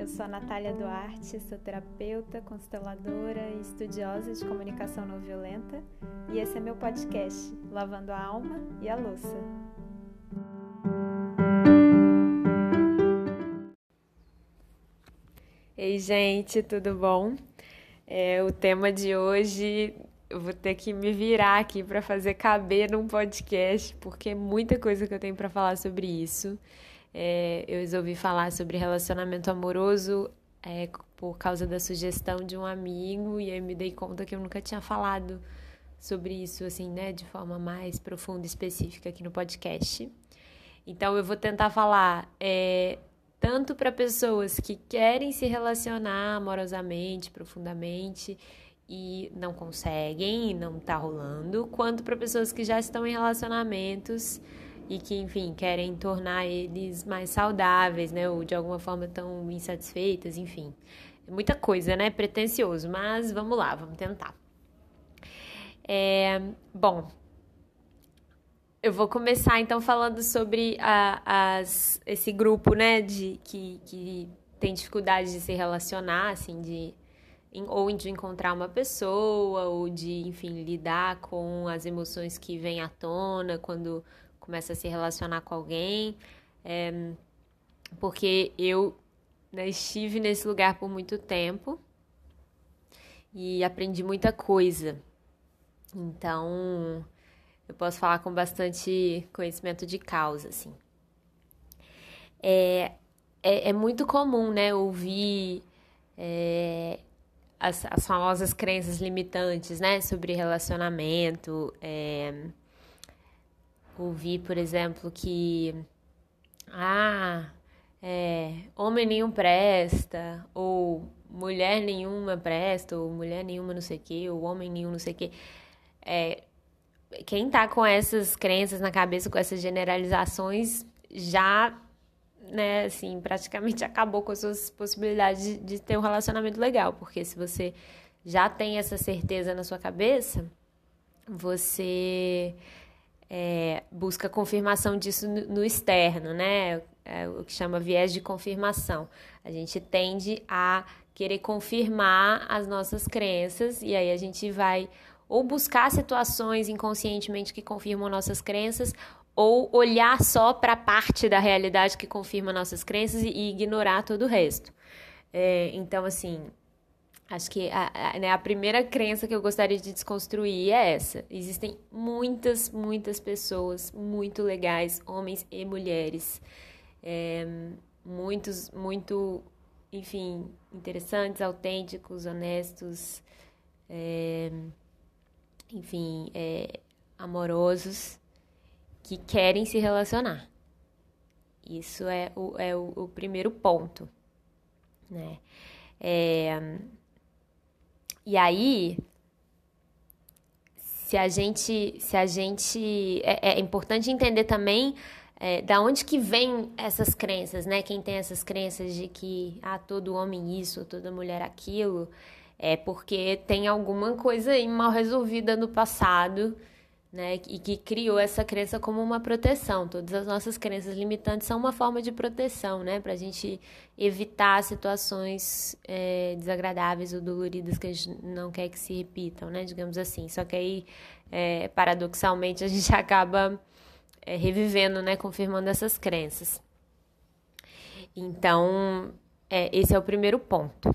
Eu sou a Natália Duarte, sou terapeuta, consteladora e estudiosa de comunicação não violenta, e esse é meu podcast, Lavando a Alma e a Louça. Ei, gente, tudo bom? É, o tema de hoje eu vou ter que me virar aqui para fazer caber num podcast, porque é muita coisa que eu tenho para falar sobre isso. É, eu resolvi falar sobre relacionamento amoroso é, por causa da sugestão de um amigo e aí me dei conta que eu nunca tinha falado sobre isso assim, né, de forma mais profunda e específica aqui no podcast. Então eu vou tentar falar é, tanto para pessoas que querem se relacionar amorosamente, profundamente e não conseguem, não tá rolando, quanto para pessoas que já estão em relacionamentos e que, enfim, querem tornar eles mais saudáveis, né? Ou de alguma forma tão insatisfeitas, enfim. É muita coisa, né? Pretencioso, mas vamos lá, vamos tentar. É, bom, eu vou começar então falando sobre a, as, esse grupo, né, de que, que tem dificuldade de se relacionar, assim, de ou de encontrar uma pessoa, ou de, enfim, lidar com as emoções que vêm à tona quando começa a se relacionar com alguém. É, porque eu né, estive nesse lugar por muito tempo e aprendi muita coisa. Então, eu posso falar com bastante conhecimento de causa, assim. É, é, é muito comum, né, ouvir é, as, as famosas crenças limitantes, né, sobre relacionamento. É, ouvir, por exemplo, que ah, é, homem nenhum presta, ou mulher nenhuma presta, ou mulher nenhuma não sei o quê, ou homem nenhum não sei o quê. É, quem tá com essas crenças na cabeça, com essas generalizações, já né, assim, praticamente acabou com as suas possibilidades de, de ter um relacionamento legal, porque se você já tem essa certeza na sua cabeça, você é, busca confirmação disso no, no externo, né? É o que chama viés de confirmação. A gente tende a querer confirmar as nossas crenças e aí a gente vai ou buscar situações inconscientemente que confirmam nossas crenças ou olhar só para a parte da realidade que confirma nossas crenças e, e ignorar todo o resto. É, então, assim, acho que a, a, né, a, primeira crença que eu gostaria de desconstruir é essa. Existem muitas, muitas pessoas muito legais, homens e mulheres, é, muitos, muito, enfim, interessantes, autênticos, honestos, é, enfim, é, amorosos que querem se relacionar. Isso é o, é o, o primeiro ponto, né? É, e aí, se a gente, se a gente, é, é importante entender também é, da onde que vem essas crenças, né? Quem tem essas crenças de que ah, todo homem isso, toda mulher aquilo, é porque tem alguma coisa aí mal resolvida no passado né? E que criou essa crença como uma proteção. Todas as nossas crenças limitantes são uma forma de proteção, né? Para a gente evitar situações é, desagradáveis ou doloridas que a gente não quer que se repitam, né? Digamos assim. Só que aí, é, paradoxalmente, a gente acaba é, revivendo, né? Confirmando essas crenças. Então, é, esse é o primeiro ponto.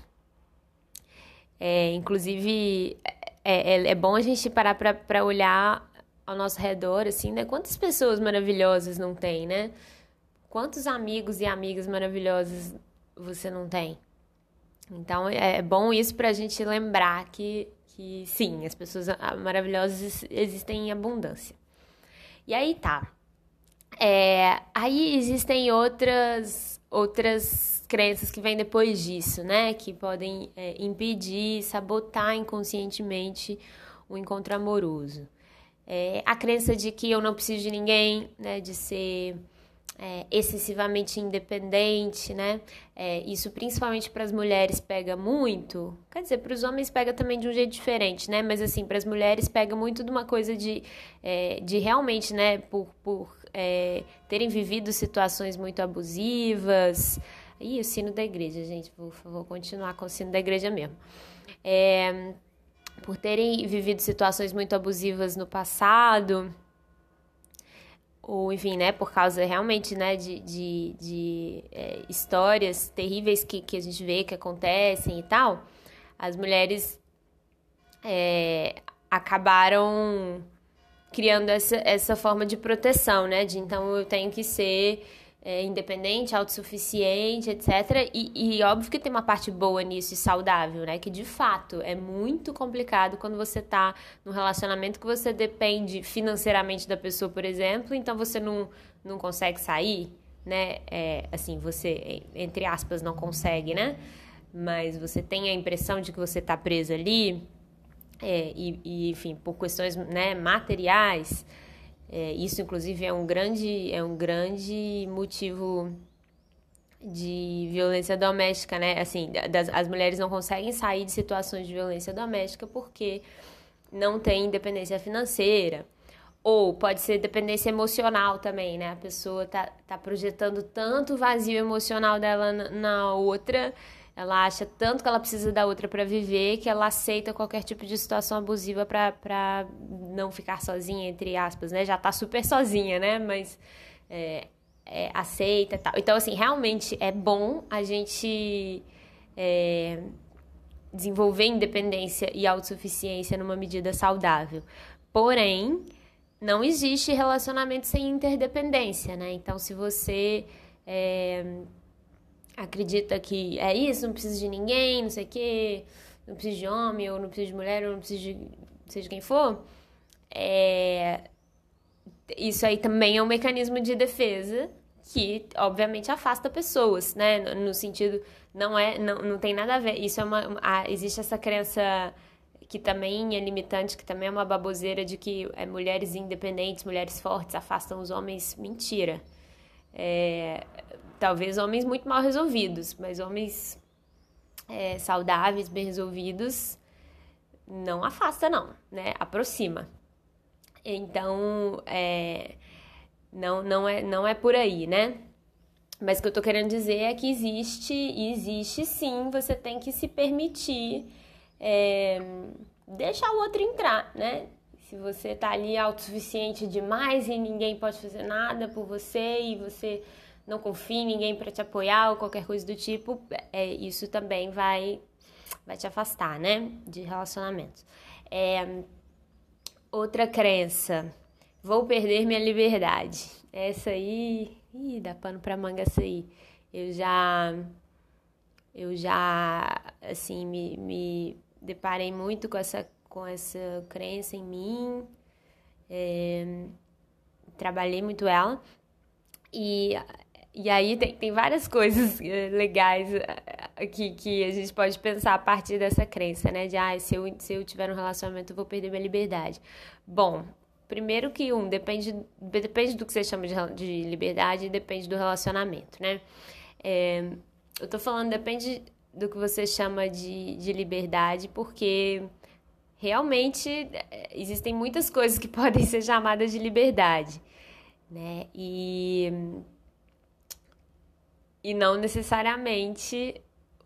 É, inclusive, é, é, é, bom a gente parar para olhar ao nosso redor, assim, né? Quantas pessoas maravilhosas não tem, né? Quantos amigos e amigas maravilhosas você não tem? Então é bom isso para a gente lembrar que, que sim, as pessoas maravilhosas existem em abundância. E aí tá. É, aí existem outras outras crenças que vêm depois disso, né? Que podem é, impedir, sabotar inconscientemente o encontro amoroso é, a crença de que eu não preciso de ninguém, né, de ser é, excessivamente independente, né? É, isso principalmente para as mulheres pega muito. Quer dizer, para os homens pega também de um jeito diferente, né? Mas assim, para as mulheres pega muito de uma coisa de, é, de realmente, né? Por, por é, terem vivido situações muito abusivas, Ih, o sino da igreja, gente, vou, continuar com o sino da igreja mesmo. É, por terem vivido situações muito abusivas no passado, ou enfim, né, por causa realmente, né, de, de, de é, histórias terríveis que, que a gente vê que acontecem e tal, as mulheres é, acabaram criando essa, essa forma de proteção, né, de então eu tenho que ser é, independente, autossuficiente, etc. E, e, óbvio que tem uma parte boa nisso e saudável, né? Que de fato é muito complicado quando você tá num relacionamento que você depende financeiramente da pessoa, por exemplo, então você não, não consegue sair, né? É, assim, você, entre aspas, não consegue, né? Mas você tem a impressão de que você tá presa ali, é, e, e, enfim, por questões né, materiais. É, isso, inclusive, é um grande, é um grande motivo de violência doméstica, né? Assim, das, as mulheres não conseguem sair de situações de violência doméstica porque não tem independência financeira. Ou pode ser dependência emocional também, né? A pessoa tá, tá projetando tanto vazio emocional dela na, na outra ela acha tanto que ela precisa da outra para viver que ela aceita qualquer tipo de situação abusiva para não ficar sozinha, entre aspas, né? Já tá super sozinha, né? Mas é, é, aceita tal. Então, assim, realmente é bom a gente é, desenvolver independência e autossuficiência numa medida saudável. Porém, não existe relacionamento sem interdependência, né? Então, se você é, acredita que é isso, não precisa de ninguém, não sei o quê, não precisa de homem, ou não precisa de mulher, ou não precisa de seja quem for, é... isso aí também é um mecanismo de defesa que, obviamente, afasta pessoas, né? No sentido, não é, não, não tem nada a ver. Isso é uma, uma existe essa crença que também é limitante, que também é uma baboseira de que é, mulheres independentes, mulheres fortes afastam os homens. Mentira. É, talvez homens muito mal resolvidos, mas homens é, saudáveis, bem resolvidos, não afasta não, né? Aproxima. Então, é, não, não, é, não é por aí, né? Mas o que eu tô querendo dizer é que existe, existe sim, você tem que se permitir é, deixar o outro entrar, né? Se você tá ali autossuficiente demais e ninguém pode fazer nada por você e você não confia em ninguém para te apoiar ou qualquer coisa do tipo, é, isso também vai, vai te afastar, né? De relacionamentos. É, outra crença, vou perder minha liberdade. Essa aí, ih, dá pano pra manga essa aí. Eu já, eu já, assim, me, me deparei muito com essa, com essa crença em mim. É, trabalhei muito ela. E e aí tem, tem várias coisas eh, legais eh, que, que a gente pode pensar a partir dessa crença, né? De, ah, se eu, se eu tiver um relacionamento, eu vou perder minha liberdade. Bom, primeiro que um, depende, depende do que você chama de, de liberdade, depende do relacionamento, né? É, eu tô falando, depende do que você chama de, de liberdade, porque realmente existem muitas coisas que podem ser chamadas de liberdade, né? E e não necessariamente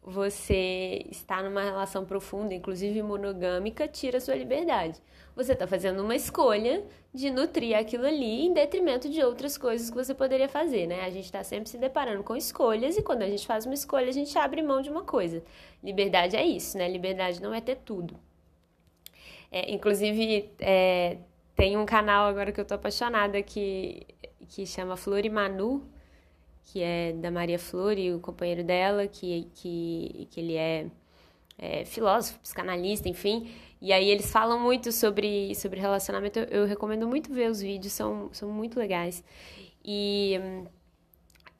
você está numa relação profunda, inclusive monogâmica, tira sua liberdade. Você está fazendo uma escolha de nutrir aquilo ali em detrimento de outras coisas que você poderia fazer, né? A gente está sempre se deparando com escolhas e quando a gente faz uma escolha, a gente abre mão de uma coisa. Liberdade é isso, né? Liberdade não é ter tudo. É, inclusive, é, tem um canal agora que eu tô apaixonada que, que chama Flor e Manu, que é da Maria Flor e o companheiro dela, que, que, que ele é, é filósofo, psicanalista, enfim. E aí eles falam muito sobre, sobre relacionamento. Eu, eu, recomendo muito ver os vídeos, são, são muito legais. E,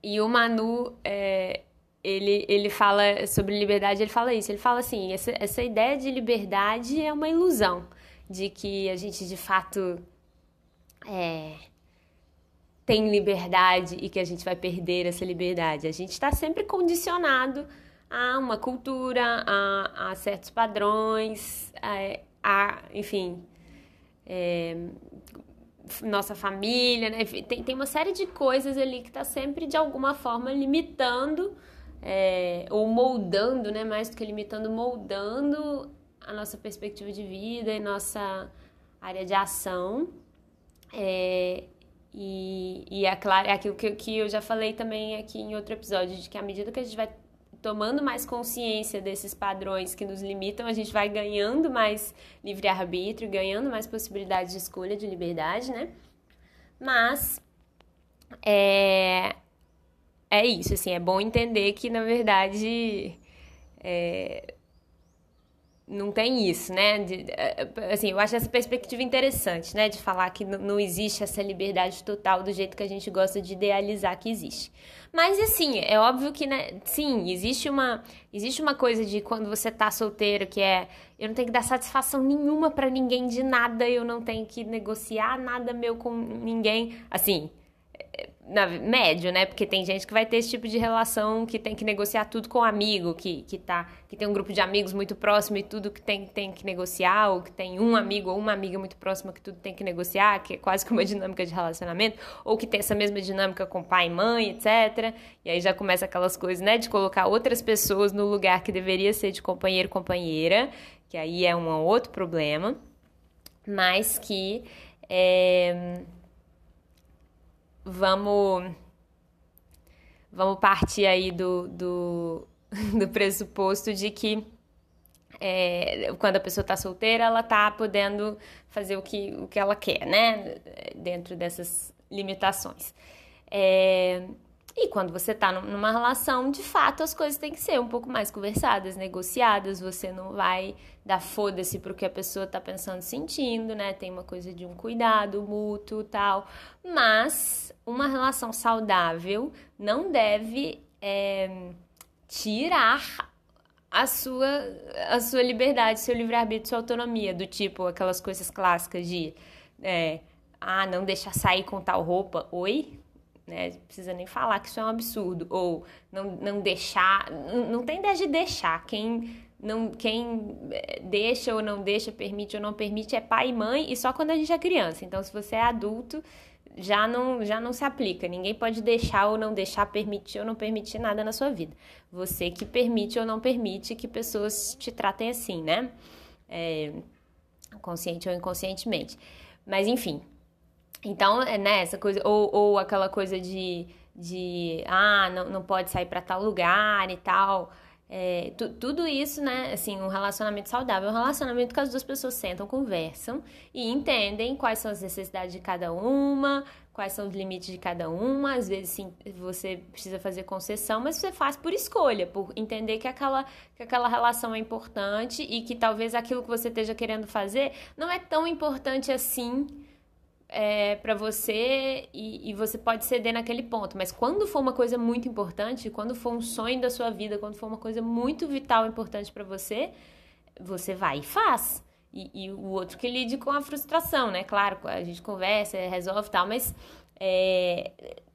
e o Manu, é, ele, ele fala sobre liberdade, ele fala isso. Ele fala assim, essa, essa ideia de liberdade é uma ilusão. De que a gente, de fato... É, tem liberdade e que a gente vai perder essa liberdade. A gente está sempre condicionado a uma cultura, a, a certos padrões, a, a enfim, é, nossa família, né? tem, tem uma série de coisas ali que está sempre de alguma forma limitando é, ou moldando, né, mais do que limitando, moldando a nossa perspectiva de vida e nossa área de ação. É, e, e é claro, é aquilo que, que eu já falei também aqui em outro episódio, de que à medida que a gente vai tomando mais consciência desses padrões que nos limitam, a gente vai ganhando mais livre-arbítrio, ganhando mais possibilidades de escolha, de liberdade, né? Mas é, é isso, assim, é bom entender que, na verdade, é, não tem isso, né? De, é, assim, eu acho essa perspectiva interessante, né? De falar que não existe essa liberdade total do jeito que a gente gosta de idealizar que existe. Mas, assim, é óbvio que, né? Sim, existe uma, existe uma coisa de quando você tá solteiro que é eu não tenho que dar satisfação nenhuma para ninguém de nada, eu não tenho que negociar nada meu com ninguém. Assim, na, médio, né? Porque tem gente que vai ter esse tipo de relação que tem que negociar tudo com um amigo, que, que, tá, que tem um grupo de amigos muito próximo e tudo que tem, tem que negociar, ou que tem um amigo ou uma amiga muito próxima que tudo tem que negociar, que é quase que uma dinâmica de relacionamento, ou que tem essa mesma dinâmica com pai e mãe, etc. E aí já começa aquelas coisas, né? De colocar outras pessoas no lugar que deveria ser de companheiro companheira, que aí é um outro problema, mas que. É vamos vamos partir aí do, do, do pressuposto de que é, quando a pessoa está solteira, ela está podendo fazer o que, o que ela quer, né? Dentro dessas limitações. É, e quando você está numa relação, de fato, as coisas têm que ser um pouco mais conversadas, negociadas. Você não vai dar foda-se pro que a pessoa está pensando, sentindo, né? Tem uma coisa de um cuidado mútuo tal. Mas uma relação saudável não deve é, tirar a sua, a sua liberdade, seu livre-arbítrio, sua autonomia. Do tipo, aquelas coisas clássicas de... É, ah, não deixar sair com tal roupa. Oi? né? Precisa nem falar que isso é um absurdo. Ou não, não deixar. Não, tem ideia de deixar. Quem não quem eh, deixa ou não deixa, permite ou não permite é pai e mãe, e só quando a gente é criança. Então, se você é adulto, já não, já não se aplica. Ninguém pode deixar ou não deixar, permitir ou não permitir nada na sua vida. Você que permite ou não permite que pessoas te tratem assim, né? É, consciente ou inconscientemente. Mas, enfim, então, é, né, coisa, ou, ou aquela coisa de, de ah, não, não pode sair para tal lugar e tal. É, tu, tudo isso, né, assim, um relacionamento saudável é um relacionamento que as duas pessoas sentam, conversam e entendem quais são as necessidades de cada uma, quais são os limites de cada uma. Às vezes, sim, você precisa fazer concessão, mas você faz por escolha, por entender que aquela, que aquela relação é importante e que talvez aquilo que você esteja querendo fazer não é tão importante assim é, para você e, e, você pode ceder naquele ponto. Mas quando for uma coisa muito importante, quando for um sonho da sua vida, quando for uma coisa muito vital, importante para você, você vai e faz. E, e, o outro que lide com a frustração, né? Claro, a gente conversa, resolve tal, mas é,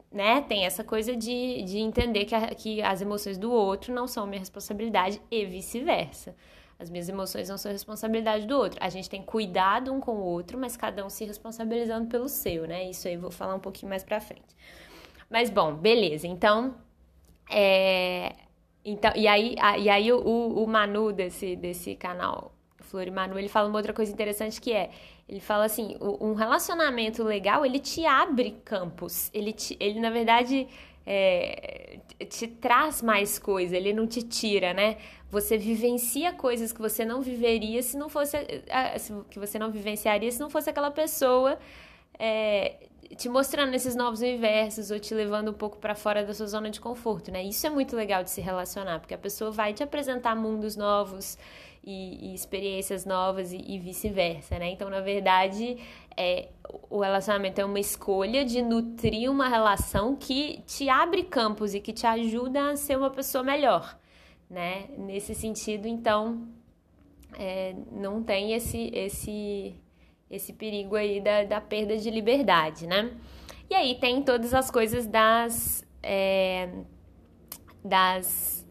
né, tem essa coisa de, de entender que, a, que as emoções do outro não são minha responsabilidade e vice-versa. As minhas emoções não são responsabilidade do outro. A gente tem cuidado um com o outro, mas cada um se responsabilizando pelo seu, né? Isso aí eu vou falar um pouquinho mais pra frente. Mas bom, beleza. Então, é... então e aí, a, e aí o, o Manu desse, desse canal, Flor e Manu, ele fala uma outra coisa interessante que é, ele fala assim, um relacionamento legal, ele te abre campos. Ele, te, ele na verdade, é, te traz mais coisa, ele não te tira, né? Você vivencia coisas que você não viveria se não fosse que você não vivenciaria se não fosse aquela pessoa é, te mostrando esses novos universos ou te levando um pouco para fora da sua zona de conforto, né? Isso é muito legal de se relacionar, porque a pessoa vai te apresentar mundos novos e, e experiências novas e, e vice-versa, né? Então, na verdade, é, o relacionamento é uma escolha de nutrir uma relação que te abre campos e que te ajuda a ser uma pessoa melhor, né? Nesse sentido, então, é, não tem esse, esse, esse perigo aí da, da perda de liberdade, né? E aí tem todas as coisas das, é, das,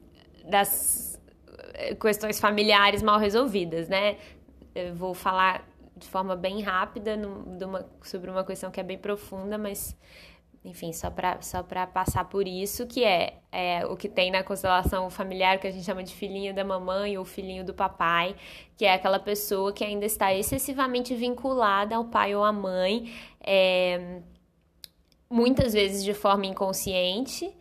das questões familiares mal resolvidas, né? Eu vou falar de forma bem rápida numa, sobre uma questão que é bem profunda, mas enfim, só para só passar por isso, que é, é o que tem na constelação familiar, que a gente chama de filhinho da mamãe ou filhinho do papai, que é aquela pessoa que ainda está excessivamente vinculada ao pai ou à mãe, é, muitas vezes de forma inconsciente,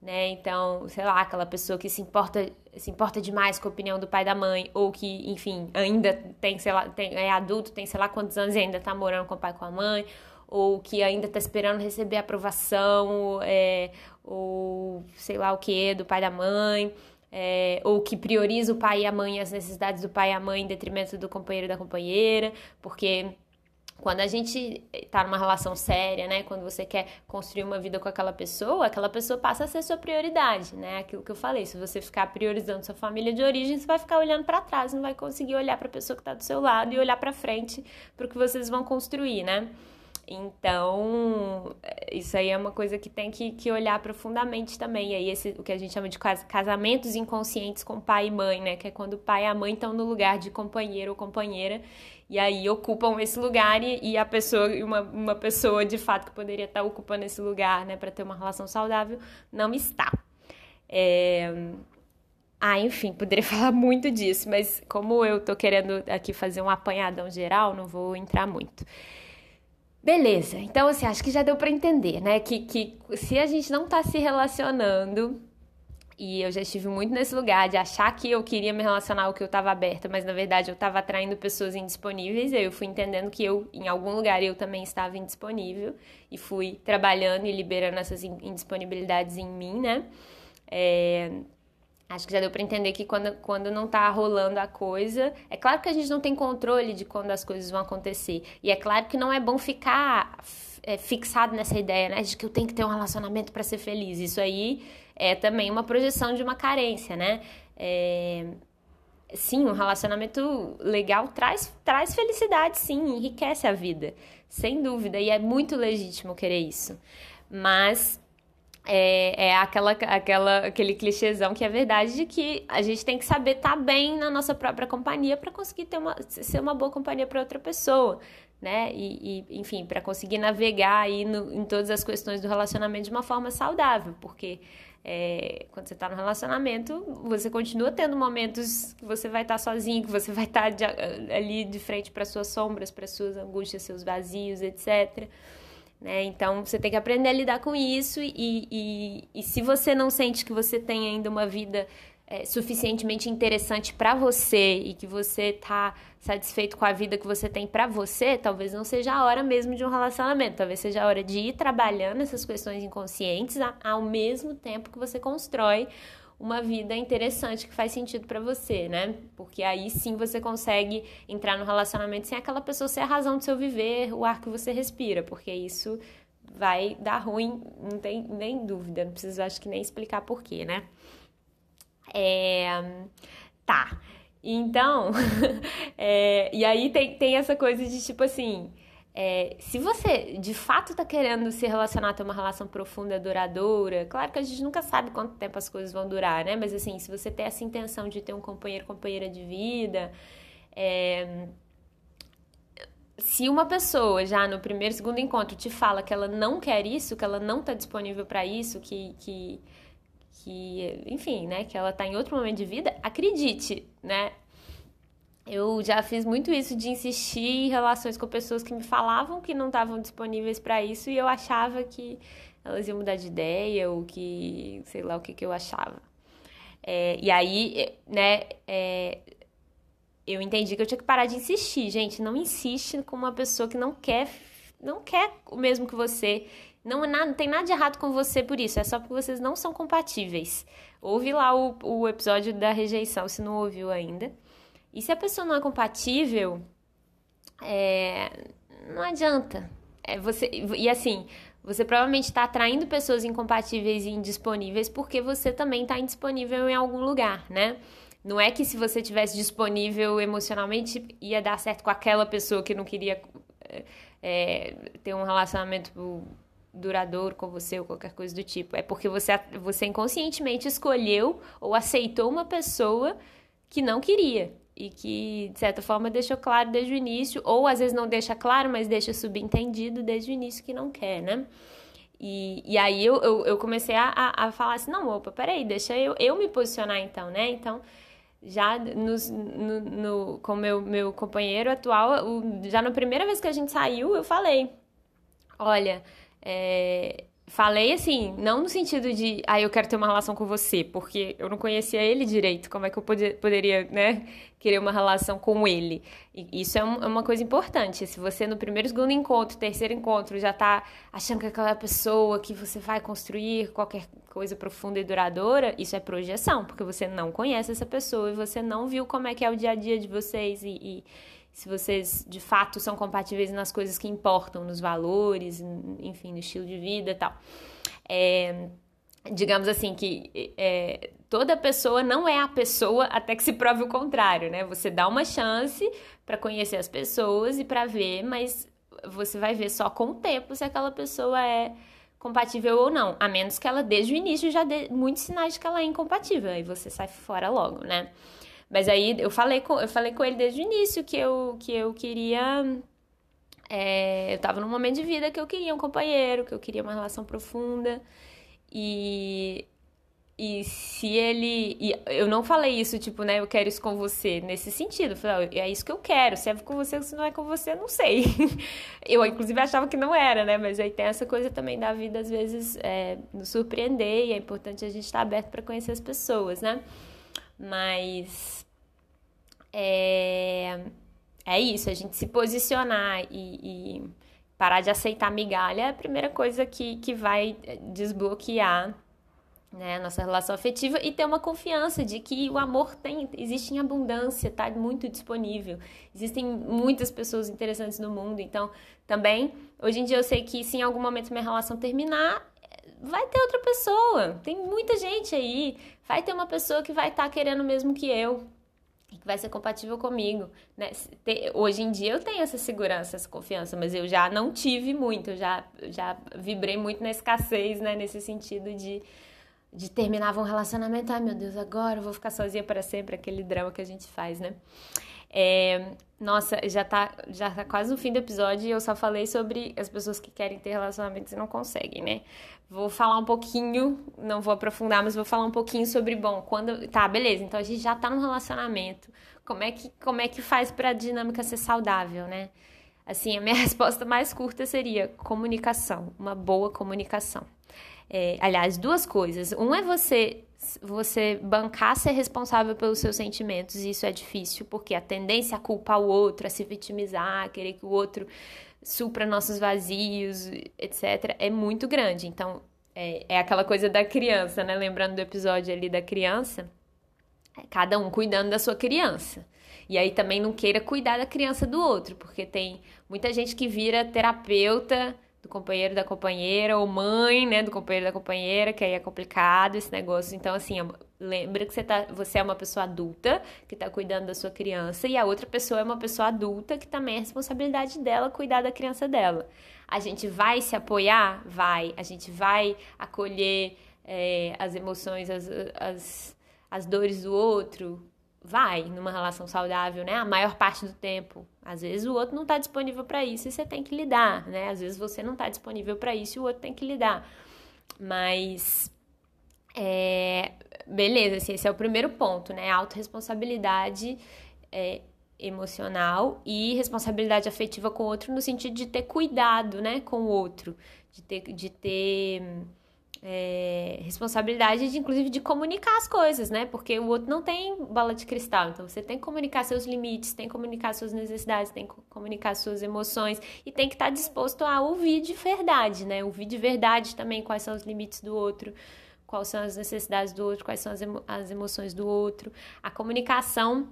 né? Então, sei lá, aquela pessoa que se importa, se importa demais com a opinião do pai e da mãe, ou que, enfim, ainda tem, sei lá, tem, é adulto, tem sei lá quantos anos e ainda tá morando com o pai e com a mãe, ou que ainda está esperando receber aprovação, é, ou sei lá o que, do pai e da mãe, é, ou que prioriza o pai e a mãe, as necessidades do pai e a mãe em detrimento do companheiro e da companheira, porque quando a gente está numa relação séria, né? Quando você quer construir uma vida com aquela pessoa, aquela pessoa passa a ser sua prioridade, né? Aquilo que eu falei, se você ficar priorizando sua família de origem, você vai ficar olhando para trás, não vai conseguir olhar para a pessoa que está do seu lado e olhar para frente para o que vocês vão construir, né? Então, isso aí é uma coisa que tem que, que olhar profundamente também. E aí, esse, o que a gente chama de casamentos inconscientes com pai e mãe, né? Que é quando o pai e a mãe estão no lugar de companheiro ou companheira e aí ocupam esse lugar e, e a pessoa, uma, uma pessoa de fato que poderia estar ocupando esse lugar, né, para ter uma relação saudável, não está. É... Ah, enfim, poderia falar muito disso, mas como eu tô querendo aqui fazer um apanhadão geral, não vou entrar muito. Beleza, então assim, acho que já deu para entender, né? Que, que se a gente não tá se relacionando e eu já estive muito nesse lugar de achar que eu queria me relacionar ou que eu estava aberta, mas na verdade eu estava atraindo pessoas indisponíveis. E aí eu fui entendendo que eu, em algum lugar, eu também estava indisponível e fui trabalhando e liberando essas indisponibilidades em mim, né? É, Acho que já deu para entender que quando, quando não tá rolando a coisa, é claro que a gente não tem controle de quando as coisas vão acontecer. E é claro que não é bom ficar é, fixado nessa ideia, né, de que eu tenho que ter um relacionamento para ser feliz. Isso aí é também uma projeção de uma carência, né? É... Sim, um relacionamento legal traz, traz felicidade, sim, enriquece a vida, sem dúvida, e é muito legítimo querer isso. Mas é, é, aquela, aquela, aquele clichêzão que é verdade de que a gente tem que saber estar tá bem na nossa própria companhia para conseguir ter uma, ser uma boa companhia para outra pessoa, né? E, e enfim, para conseguir navegar aí no, em todas as questões do relacionamento de uma forma saudável, porque é, quando você está no relacionamento, você continua tendo momentos que você vai estar tá sozinho, que você vai estar tá ali de frente para suas sombras, para suas angústias, seus vazios, etc. Né? Então você tem que aprender a lidar com isso, e, e, e se você não sente que você tem ainda uma vida é, suficientemente interessante para você e que você está satisfeito com a vida que você tem para você, talvez não seja a hora mesmo de um relacionamento. Talvez seja a hora de ir trabalhando essas questões inconscientes ao mesmo tempo que você constrói uma vida interessante que faz sentido para você, né? Porque aí sim você consegue entrar no relacionamento sem aquela pessoa ser a razão do seu viver, o ar que você respira, porque isso vai dar ruim, não tem nem dúvida, não preciso acho que nem explicar porquê, né? É, tá. Então, é, e aí tem, tem essa coisa de tipo assim. É, se você de fato está querendo se relacionar, ter uma relação profunda, duradoura, claro que a gente nunca sabe quanto tempo as coisas vão durar, né? Mas assim, se você tem essa intenção de ter um companheiro, companheira de vida, é, se uma pessoa já no primeiro, segundo encontro te fala que ela não quer isso, que ela não está disponível para isso, que, que que, enfim, né, que ela tá em outro momento de vida, acredite, né? Eu já fiz muito isso de insistir em relações com pessoas que me falavam que não estavam disponíveis para isso e eu achava que elas iam mudar de ideia ou que, sei lá o que, que eu achava. É, e aí, né, é, eu entendi que eu tinha que parar de insistir. Gente, não insiste com uma pessoa que não quer, não quer o mesmo que você não, é não tem nada de errado com você por isso, é só porque vocês não são compatíveis. Ouve lá o, o episódio da rejeição, se não ouviu ainda. E se a pessoa não é compatível, é, não adianta. É você, e assim, você provavelmente está atraindo pessoas incompatíveis e indisponíveis porque você também está indisponível em algum lugar, né? Não é que se você tivesse disponível emocionalmente ia dar certo com aquela pessoa que não queria é, ter um relacionamento duradouro com você ou qualquer coisa do tipo. É porque você, você inconscientemente escolheu ou aceitou uma pessoa que não queria e que, de certa forma, deixou claro desde o início, ou às vezes não deixa claro, mas deixa subentendido desde o início que não quer, né? e, e aí eu, eu, eu comecei a, a, falar assim, não, opa, peraí, deixa eu, eu me posicionar então, né? Então, já no, no, com meu, meu companheiro atual, o, já na primeira vez que a gente saiu, eu falei, olha, é, Falei assim, não no sentido de, ah, eu quero ter uma relação com você, porque eu não conhecia ele direito, como é que eu poder, poderia, né, querer uma relação com ele? E isso é, um, é, uma coisa importante. Se você no primeiro, segundo encontro, terceiro encontro, já tá achando que aquela pessoa que você vai construir qualquer coisa profunda e duradoura, isso é projeção, porque você não conhece essa pessoa e você não viu como é que é o dia a dia de vocês e, e se vocês de fato são compatíveis nas coisas que importam, nos valores, enfim, no estilo de vida e tal. É, digamos assim, que é, toda pessoa não é a pessoa até que se prove o contrário, né? Você dá uma chance para conhecer as pessoas e para ver, mas você vai ver só com o tempo se aquela pessoa é compatível ou não, a menos que ela desde o início já dê muitos sinais de que ela é incompatível, aí você sai fora logo, né? Mas aí eu falei com, eu falei com ele desde o início que eu, que eu queria. É, eu tava num momento de vida que eu queria um companheiro, que eu queria uma relação profunda. E, e se ele. E eu não falei isso, tipo, né? Eu quero isso com você, nesse sentido. Eu falei, é isso que eu quero. Se é com você, se não é com você, não sei. eu, inclusive, achava que não era, né? Mas aí tem essa coisa também da vida, às vezes, é, nos surpreender. E é importante a gente estar aberto para conhecer as pessoas, né? Mas é, é isso, a gente se posicionar e, e parar de aceitar migalha é a primeira coisa que, que vai desbloquear né, nossa relação afetiva e ter uma confiança de que o amor tem, existe em abundância, está muito disponível. Existem muitas pessoas interessantes no mundo, então também, hoje em dia eu sei que se em algum momento minha relação terminar, vai ter outra pessoa. Tem muita gente aí. Vai ter uma pessoa que vai estar tá querendo o mesmo que eu. Que vai ser compatível comigo. Né? Hoje em dia eu tenho essa segurança, essa confiança, mas eu já não tive muito. Eu já, já vibrei muito na escassez, né? Nesse sentido de, de um relacionamento. Ai, meu Deus, agora eu vou ficar sozinha para sempre. Aquele drama que a gente faz, né? É, nossa, já tá, já tá quase no fim do episódio e eu só falei sobre as pessoas que querem ter relacionamentos e não conseguem, né? Vou falar um pouquinho, não vou aprofundar, mas vou falar um pouquinho sobre, bom, quando. Tá, beleza, então a gente já tá num relacionamento. Como é que, como é que faz pra dinâmica ser saudável, né? Assim, a minha resposta mais curta seria comunicação, uma boa comunicação. É, aliás, duas coisas. Um é você você bancar ser responsável pelos seus sentimentos, isso é difícil, porque a tendência a culpar o outro, a se vitimizar, a querer que o outro supra nossos vazios, etc., é muito grande. Então, é, é aquela coisa da criança, né? Lembrando do episódio ali da criança, é cada um cuidando da sua criança. E aí também não queira cuidar da criança do outro, porque tem muita gente que vira terapeuta do companheiro da companheira, ou mãe, né, do companheiro da companheira, que aí é complicado esse negócio. Então, assim, é lembra que você, tá, você é uma pessoa adulta que está cuidando da sua criança, e a outra pessoa é uma pessoa adulta que também é responsabilidade dela cuidar da criança dela. A gente vai se apoiar? Vai. A gente vai acolher é, as emoções, as, as, as dores do outro? Vai numa relação saudável, né? A maior parte do tempo. Às vezes o outro não está disponível para isso e você tem que lidar, né? Às vezes você não está disponível para isso e o outro tem que lidar. Mas é, beleza, assim, esse é o primeiro ponto, né? Autoresponsabilidade é, emocional e responsabilidade afetiva com o outro no sentido de ter cuidado, né, com o outro, de ter, de ter é, responsabilidade de, inclusive, de comunicar as coisas, né? Porque o outro não tem bola de cristal. Então, você tem que comunicar seus limites, tem que comunicar suas necessidades, tem que comunicar suas emoções e tem que estar disposto a ouvir de verdade, né? Ouvir de verdade também quais são os limites do outro, quais são as necessidades do outro, quais são as, emo as emoções do outro. A comunicação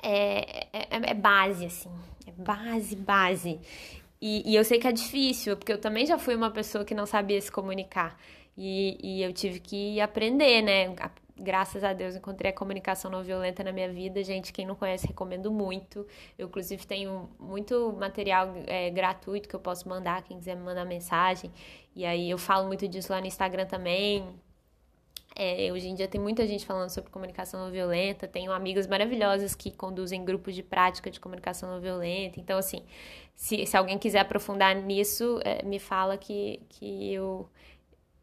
é, é, é base, assim. É base, base. E, e, eu sei que é difícil, porque eu também já fui uma pessoa que não sabia se comunicar. E, e eu tive que aprender, né? Graças a Deus encontrei a comunicação não violenta na minha vida. Gente, quem não conhece, recomendo muito. Eu, inclusive, tenho muito material é, gratuito que eu posso mandar, quem quiser me mandar mensagem. E aí eu falo muito disso lá no Instagram também. É, hoje em dia tem muita gente falando sobre comunicação não violenta, tenho amigas maravilhosas que conduzem grupos de prática de comunicação não violenta. Então, assim, se, se alguém quiser aprofundar nisso, é, me fala que, que eu,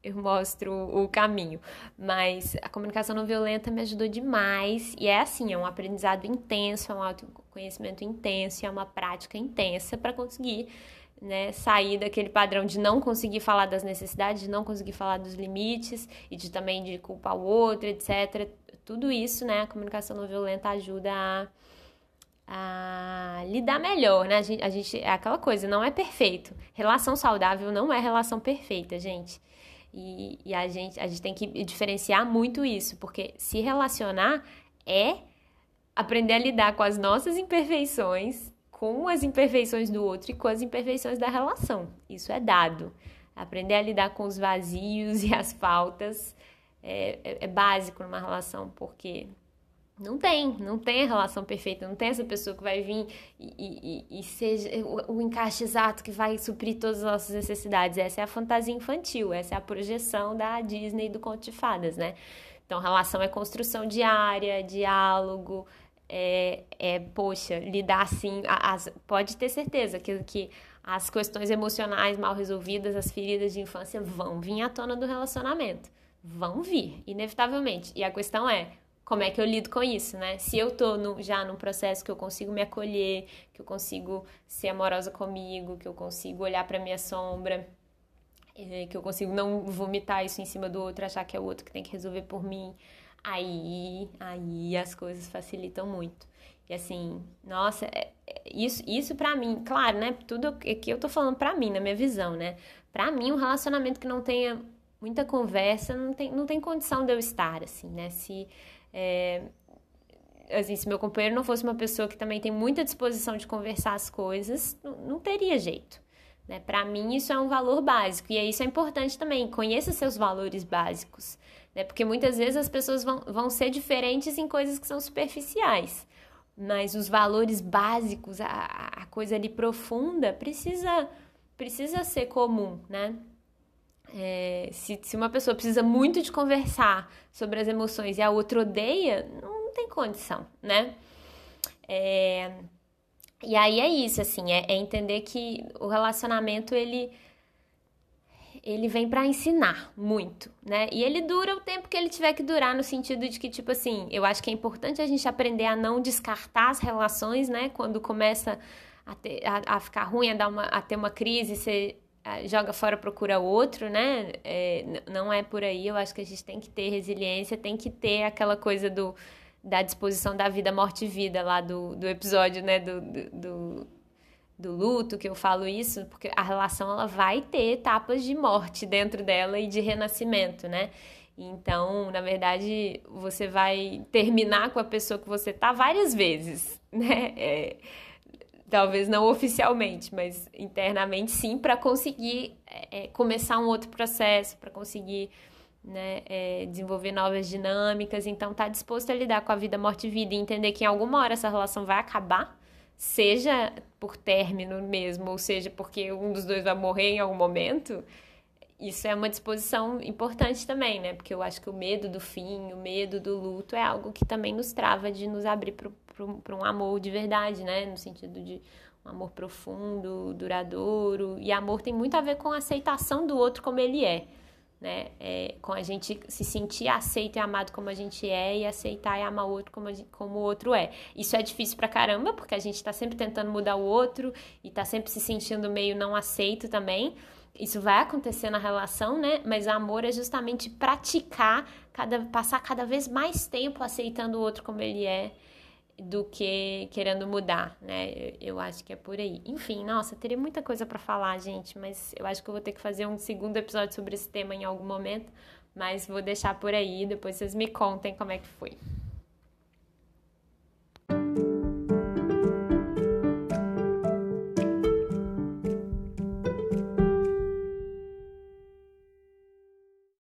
eu mostro o caminho. Mas a comunicação não violenta me ajudou demais. E é assim, é um aprendizado intenso, é um autoconhecimento intenso, é uma prática intensa para conseguir né, sair daquele padrão de não conseguir falar das necessidades, de não conseguir falar dos limites e de também de culpar o outro, etc. Tudo isso, né, a comunicação não violenta ajuda a, a lidar melhor, né? A gente, a gente é aquela coisa, não é perfeito. Relação saudável não é relação perfeita, gente. E, e a, gente, a gente tem que diferenciar muito isso, porque se relacionar é aprender a lidar com as nossas imperfeições com as imperfeições do outro e com as imperfeições da relação. Isso é dado. Aprender a lidar com os vazios e as faltas é, é, é básico numa relação, porque não tem, não tem a relação perfeita, não tem essa pessoa que vai vir e, e, e seja o, o, encaixe exato que vai suprir todas as nossas necessidades. Essa é a fantasia infantil, essa é a projeção da Disney do Conto de Fadas, né? Então, relação é construção diária, diálogo, é, é poxa, lidar assim, as, pode ter certeza que, que as questões emocionais mal resolvidas, as feridas de infância vão vir à tona do relacionamento. Vão vir, inevitavelmente. E a questão é, como é que eu lido com isso, né? Se eu tô no, já num processo que eu consigo me acolher, que eu consigo ser amorosa comigo, que eu consigo olhar para minha sombra, é, que eu consigo não vomitar isso em cima do outro, achar que é o outro que tem que resolver por mim, aí, aí as coisas facilitam muito. E assim, nossa, é, é, isso, isso para mim, claro, né? Tudo que eu tô falando para mim, na minha visão, né? Para mim, um relacionamento que não tenha muita conversa não tem, não tem condição de eu estar, assim, né? Se, é, assim, se meu companheiro não fosse uma pessoa que também tem muita disposição de conversar as coisas, não, não teria jeito. Né? Para mim, isso é um valor básico. E isso é importante também. Conheça seus valores básicos né? Porque muitas vezes as pessoas vão, vão ser diferentes em coisas que são superficiais, mas os valores básicos, a, a coisa ali profunda, precisa, precisa ser comum, né? É, se, se uma pessoa precisa muito de conversar sobre as emoções e a outra odeia, não, tem condição, né? É, e aí é isso, assim, é, é entender que o relacionamento, ele ele vem para ensinar muito, né? E ele dura o tempo que ele tiver que durar, no sentido de que, tipo assim, eu acho que é importante a gente aprender a não descartar as relações, né? Quando começa a, ter, a, a ficar ruim, a, dar uma, a ter uma crise, você joga fora, procura outro, né? É, não é por aí, eu acho que a gente tem que ter resiliência, tem que ter aquela coisa do da disposição da vida, morte e vida lá do, do episódio, né? do, do, do do luto que eu falo isso, porque a relação ela vai ter etapas de morte dentro dela e de renascimento, né? Então, na verdade, você vai terminar com a pessoa que você tá várias vezes, né? É, talvez não oficialmente, mas internamente sim, para conseguir é, começar um outro processo, para conseguir né, é, desenvolver novas dinâmicas. Então, tá disposto a lidar com a vida, morte e vida e entender que em alguma hora essa relação vai acabar seja por término mesmo, ou seja porque um dos dois vai morrer em algum momento, isso é uma disposição importante também, né? Porque eu acho que o medo do fim, o medo do luto é algo que também nos trava de nos abrir para um amor de verdade, né? No sentido de um amor profundo, duradouro. E amor tem muito a ver com a aceitação do outro como ele é né? É, com a gente se sentir aceito e amado como a gente é e aceitar e amar o outro como, gente, como o outro é. Isso é difícil pra caramba, porque a gente tá sempre tentando mudar o outro e tá sempre se sentindo meio não aceito também. Isso vai acontecer na relação, né? Mas amor é justamente praticar, cada, passar cada vez mais tempo aceitando o outro como ele é do que querendo mudar, né? Eu acho que é por aí. Enfim, nossa, teria muita coisa para falar, gente, mas eu acho que eu vou ter que fazer um segundo episódio sobre esse tema em algum momento, mas vou deixar por aí, depois vocês me contem como é que foi.